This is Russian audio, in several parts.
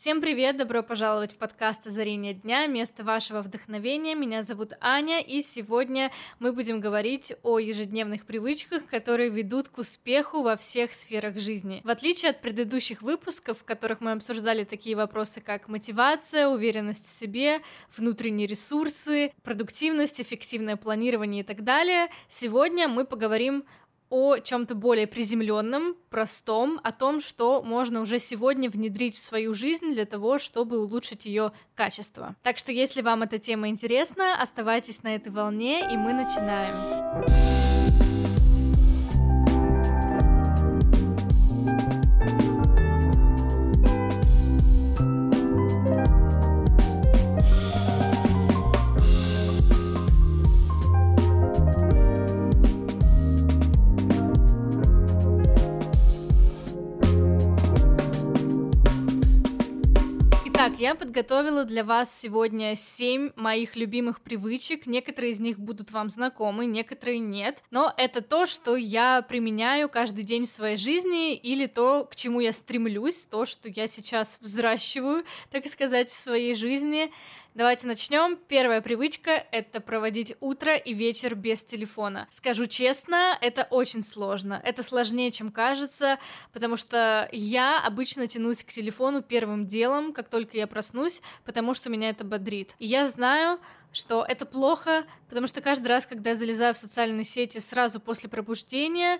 Всем привет, добро пожаловать в подкаст «Озарение дня», место вашего вдохновения. Меня зовут Аня, и сегодня мы будем говорить о ежедневных привычках, которые ведут к успеху во всех сферах жизни. В отличие от предыдущих выпусков, в которых мы обсуждали такие вопросы, как мотивация, уверенность в себе, внутренние ресурсы, продуктивность, эффективное планирование и так далее, сегодня мы поговорим о чем-то более приземленном, простом, о том, что можно уже сегодня внедрить в свою жизнь для того, чтобы улучшить ее качество. Так что, если вам эта тема интересна, оставайтесь на этой волне, и мы начинаем. Я подготовила для вас сегодня семь моих любимых привычек. Некоторые из них будут вам знакомы, некоторые нет. Но это то, что я применяю каждый день в своей жизни, или то, к чему я стремлюсь, то, что я сейчас взращиваю, так сказать, в своей жизни. Давайте начнем. Первая привычка — это проводить утро и вечер без телефона. Скажу честно, это очень сложно. Это сложнее, чем кажется, потому что я обычно тянусь к телефону первым делом, как только я проснусь, потому что меня это бодрит. И я знаю, что это плохо, потому что каждый раз, когда я залезаю в социальные сети сразу после пробуждения,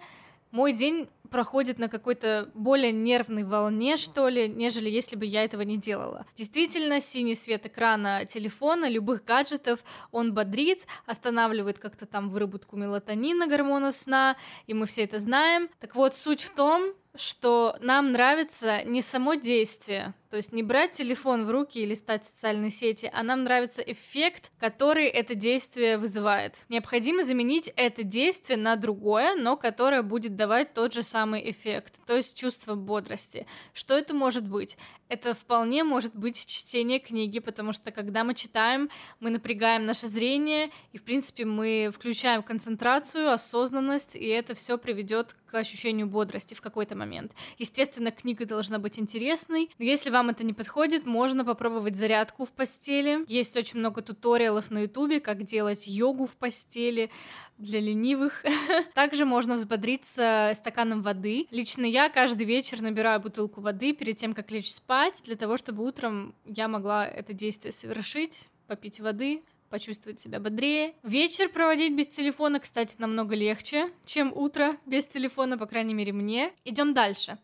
мой день проходит на какой-то более нервной волне, что ли, нежели если бы я этого не делала. Действительно, синий свет экрана телефона, любых гаджетов, он бодрит, останавливает как-то там выработку мелатонина, гормона сна, и мы все это знаем. Так вот, суть в том, что нам нравится не само действие, то есть не брать телефон в руки и листать социальные сети, а нам нравится эффект, который это действие вызывает. Необходимо заменить это действие на другое, но которое будет давать тот же самый эффект, то есть чувство бодрости. Что это может быть? Это вполне может быть чтение книги, потому что когда мы читаем, мы напрягаем наше зрение, и в принципе мы включаем концентрацию, осознанность, и это все приведет к ощущению бодрости в какой-то момент. Естественно, книга должна быть интересной, но если вам это не подходит, можно попробовать зарядку в постели. Есть очень много туториалов на ютубе, как делать йогу в постели для ленивых. Также можно взбодриться стаканом воды. Лично я каждый вечер набираю бутылку воды перед тем, как лечь спать, для того, чтобы утром я могла это действие совершить, попить воды, почувствовать себя бодрее. Вечер проводить без телефона, кстати, намного легче, чем утро без телефона, по крайней мере, мне. Идем дальше.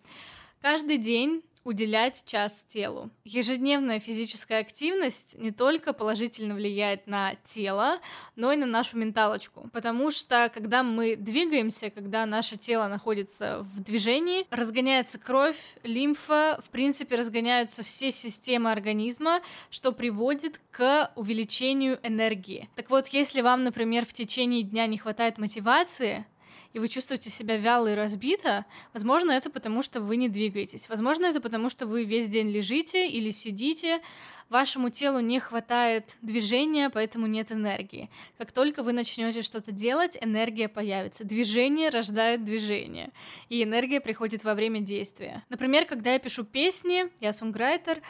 Каждый день уделять час телу. Ежедневная физическая активность не только положительно влияет на тело, но и на нашу менталочку, потому что когда мы двигаемся, когда наше тело находится в движении, разгоняется кровь, лимфа, в принципе, разгоняются все системы организма, что приводит к увеличению энергии. Так вот, если вам, например, в течение дня не хватает мотивации, и вы чувствуете себя вяло и разбито, возможно, это потому, что вы не двигаетесь. Возможно, это потому, что вы весь день лежите или сидите, вашему телу не хватает движения, поэтому нет энергии. Как только вы начнете что-то делать, энергия появится. Движение рождает движение, и энергия приходит во время действия. Например, когда я пишу песни, я сонграйтер,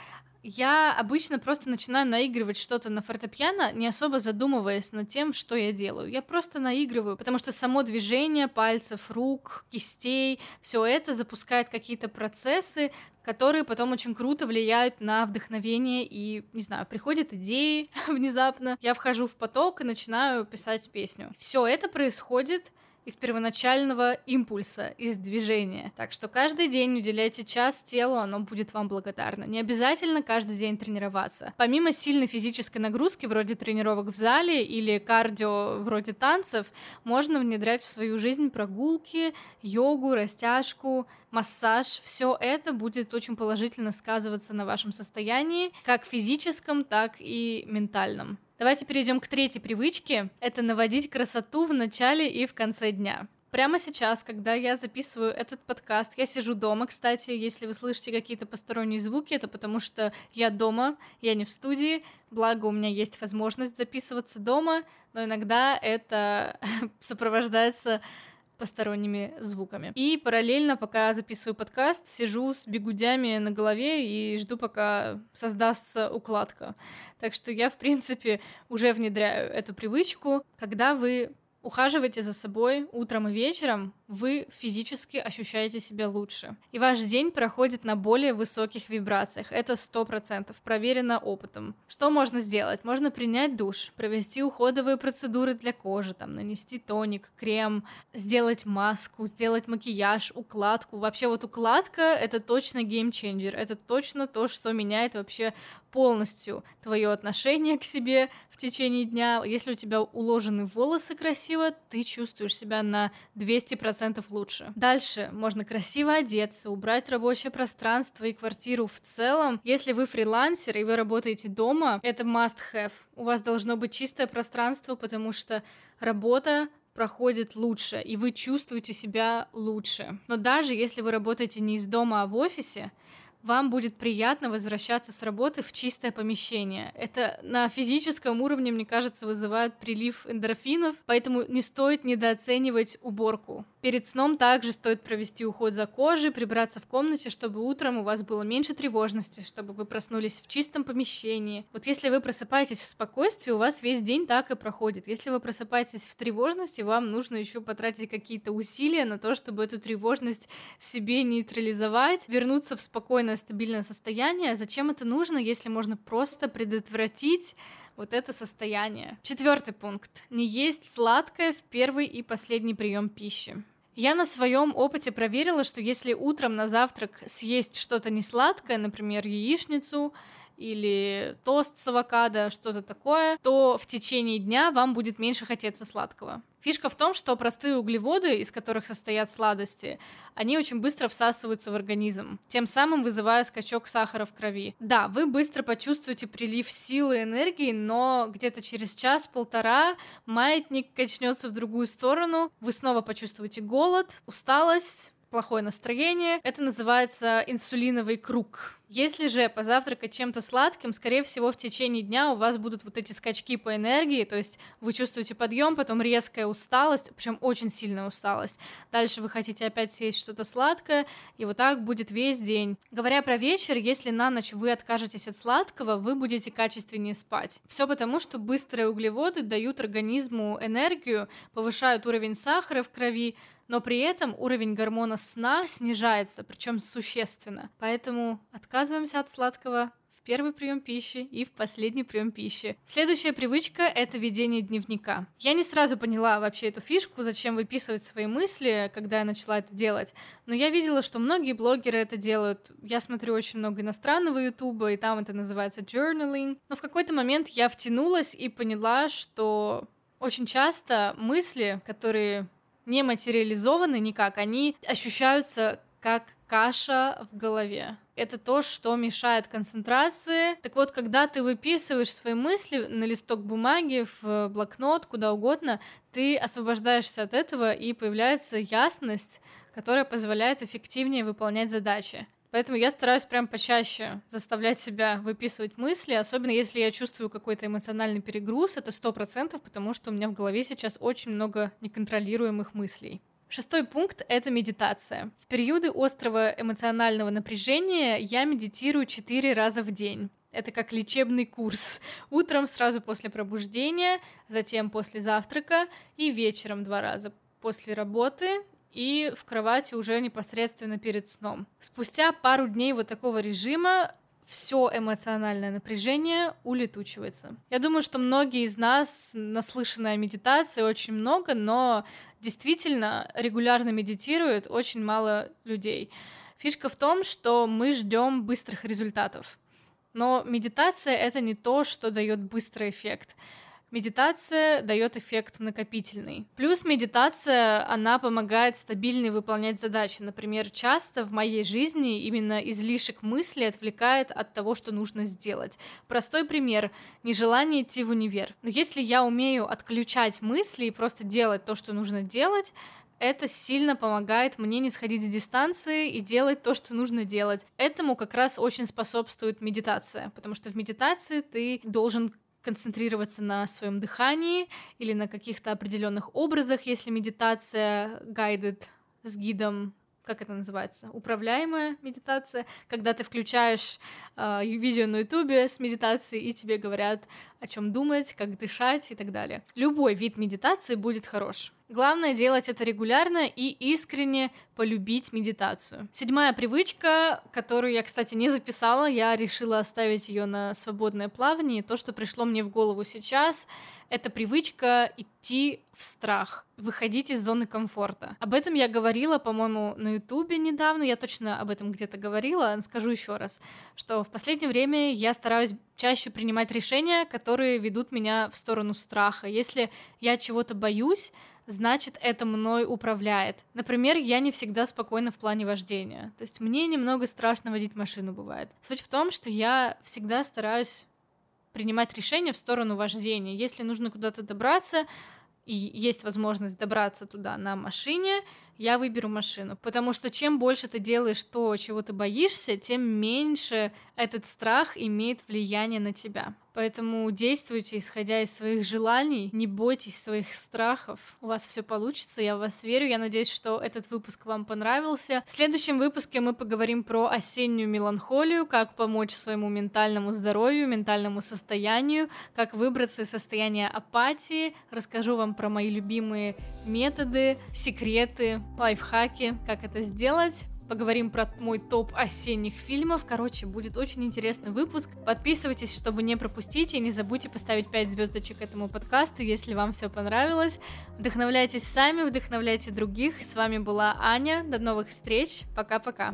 я обычно просто начинаю наигрывать что-то на фортепиано, не особо задумываясь над тем, что я делаю. Я просто наигрываю, потому что само движение пальцев, рук, кистей, все это запускает какие-то процессы, которые потом очень круто влияют на вдохновение и, не знаю, приходят идеи внезапно. Я вхожу в поток и начинаю писать песню. Все это происходит из первоначального импульса, из движения. Так что каждый день уделяйте час телу, оно будет вам благодарно. Не обязательно каждый день тренироваться. Помимо сильной физической нагрузки, вроде тренировок в зале или кардио вроде танцев, можно внедрять в свою жизнь прогулки, йогу, растяжку, массаж. Все это будет очень положительно сказываться на вашем состоянии, как физическом, так и ментальном. Давайте перейдем к третьей привычке. Это наводить красоту в начале и в конце дня. Прямо сейчас, когда я записываю этот подкаст, я сижу дома, кстати, если вы слышите какие-то посторонние звуки, это потому что я дома, я не в студии, благо у меня есть возможность записываться дома, но иногда это сопровождается посторонними звуками. И параллельно, пока записываю подкаст, сижу с бегудями на голове и жду, пока создастся укладка. Так что я, в принципе, уже внедряю эту привычку. Когда вы ухаживаете за собой утром и вечером, вы физически ощущаете себя лучше. И ваш день проходит на более высоких вибрациях. Это сто процентов, проверено опытом. Что можно сделать? Можно принять душ, провести уходовые процедуры для кожи, там, нанести тоник, крем, сделать маску, сделать макияж, укладку. Вообще вот укладка — это точно геймченджер. Это точно то, что меняет вообще полностью твое отношение к себе в течение дня. Если у тебя уложены волосы красиво, ты чувствуешь себя на 200% 100% лучше. Дальше можно красиво одеться, убрать рабочее пространство и квартиру в целом. Если вы фрилансер и вы работаете дома, это must have. У вас должно быть чистое пространство, потому что работа проходит лучше, и вы чувствуете себя лучше. Но даже если вы работаете не из дома, а в офисе, вам будет приятно возвращаться с работы в чистое помещение. Это на физическом уровне, мне кажется, вызывает прилив эндорфинов, поэтому не стоит недооценивать уборку. Перед сном также стоит провести уход за кожей, прибраться в комнате, чтобы утром у вас было меньше тревожности, чтобы вы проснулись в чистом помещении. Вот если вы просыпаетесь в спокойствии, у вас весь день так и проходит. Если вы просыпаетесь в тревожности, вам нужно еще потратить какие-то усилия на то, чтобы эту тревожность в себе нейтрализовать, вернуться в спокойное, стабильное состояние. Зачем это нужно, если можно просто предотвратить вот это состояние. Четвертый пункт. Не есть сладкое в первый и последний прием пищи. Я на своем опыте проверила, что если утром на завтрак съесть что-то несладкое, например, яичницу, или тост с авокадо, что-то такое, то в течение дня вам будет меньше хотеться сладкого. Фишка в том, что простые углеводы, из которых состоят сладости, они очень быстро всасываются в организм, тем самым вызывая скачок сахара в крови. Да, вы быстро почувствуете прилив силы и энергии, но где-то через час-полтора маятник качнется в другую сторону, вы снова почувствуете голод, усталость, плохое настроение. Это называется инсулиновый круг. Если же позавтракать чем-то сладким, скорее всего, в течение дня у вас будут вот эти скачки по энергии, то есть вы чувствуете подъем, потом резкая усталость, причем очень сильная усталость. Дальше вы хотите опять съесть что-то сладкое, и вот так будет весь день. Говоря про вечер, если на ночь вы откажетесь от сладкого, вы будете качественнее спать. Все потому, что быстрые углеводы дают организму энергию, повышают уровень сахара в крови, но при этом уровень гормона сна снижается, причем существенно. Поэтому отказываемся от сладкого в первый прием пищи и в последний прием пищи. Следующая привычка — это ведение дневника. Я не сразу поняла вообще эту фишку, зачем выписывать свои мысли, когда я начала это делать, но я видела, что многие блогеры это делают. Я смотрю очень много иностранного ютуба, и там это называется journaling. Но в какой-то момент я втянулась и поняла, что очень часто мысли, которые не материализованы никак, они ощущаются как каша в голове. Это то, что мешает концентрации. Так вот, когда ты выписываешь свои мысли на листок бумаги, в блокнот, куда угодно, ты освобождаешься от этого, и появляется ясность, которая позволяет эффективнее выполнять задачи. Поэтому я стараюсь прям почаще заставлять себя выписывать мысли, особенно если я чувствую какой-то эмоциональный перегруз, это сто процентов, потому что у меня в голове сейчас очень много неконтролируемых мыслей. Шестой пункт — это медитация. В периоды острого эмоционального напряжения я медитирую четыре раза в день. Это как лечебный курс. Утром сразу после пробуждения, затем после завтрака и вечером два раза после работы и в кровати уже непосредственно перед сном. Спустя пару дней вот такого режима все эмоциональное напряжение улетучивается. Я думаю, что многие из нас наслышаны о медитации очень много, но действительно регулярно медитируют очень мало людей. Фишка в том, что мы ждем быстрых результатов. Но медитация это не то, что дает быстрый эффект. Медитация дает эффект накопительный. Плюс медитация, она помогает стабильно выполнять задачи. Например, часто в моей жизни именно излишек мысли отвлекает от того, что нужно сделать. Простой пример — нежелание идти в универ. Но если я умею отключать мысли и просто делать то, что нужно делать, это сильно помогает мне не сходить с дистанции и делать то, что нужно делать. Этому как раз очень способствует медитация, потому что в медитации ты должен концентрироваться на своем дыхании или на каких-то определенных образах, если медитация гайдед с гидом как это называется, управляемая медитация, когда ты включаешь э, видео на ютубе с медитацией, и тебе говорят, о чем думать, как дышать и так далее. Любой вид медитации будет хорош. Главное делать это регулярно и искренне полюбить медитацию. Седьмая привычка, которую я, кстати, не записала, я решила оставить ее на свободное плавание. То, что пришло мне в голову сейчас, это привычка идти в страх, выходить из зоны комфорта. Об этом я говорила, по-моему, на Ютубе недавно, я точно об этом где-то говорила, скажу еще раз, что в последнее время я стараюсь чаще принимать решения, которые ведут меня в сторону страха. Если я чего-то боюсь, значит, это мной управляет. Например, я не всегда спокойна в плане вождения. То есть мне немного страшно водить машину бывает. Суть в том, что я всегда стараюсь принимать решения в сторону вождения. Если нужно куда-то добраться, и есть возможность добраться туда на машине, я выберу машину. Потому что чем больше ты делаешь то, чего ты боишься, тем меньше этот страх имеет влияние на тебя. Поэтому действуйте, исходя из своих желаний, не бойтесь своих страхов. У вас все получится, я в вас верю. Я надеюсь, что этот выпуск вам понравился. В следующем выпуске мы поговорим про осеннюю меланхолию, как помочь своему ментальному здоровью, ментальному состоянию, как выбраться из состояния апатии. Расскажу вам про мои любимые методы, секреты, лайфхаки, как это сделать поговорим про мой топ осенних фильмов. Короче, будет очень интересный выпуск. Подписывайтесь, чтобы не пропустить, и не забудьте поставить 5 звездочек этому подкасту, если вам все понравилось. Вдохновляйтесь сами, вдохновляйте других. С вами была Аня. До новых встреч. Пока-пока.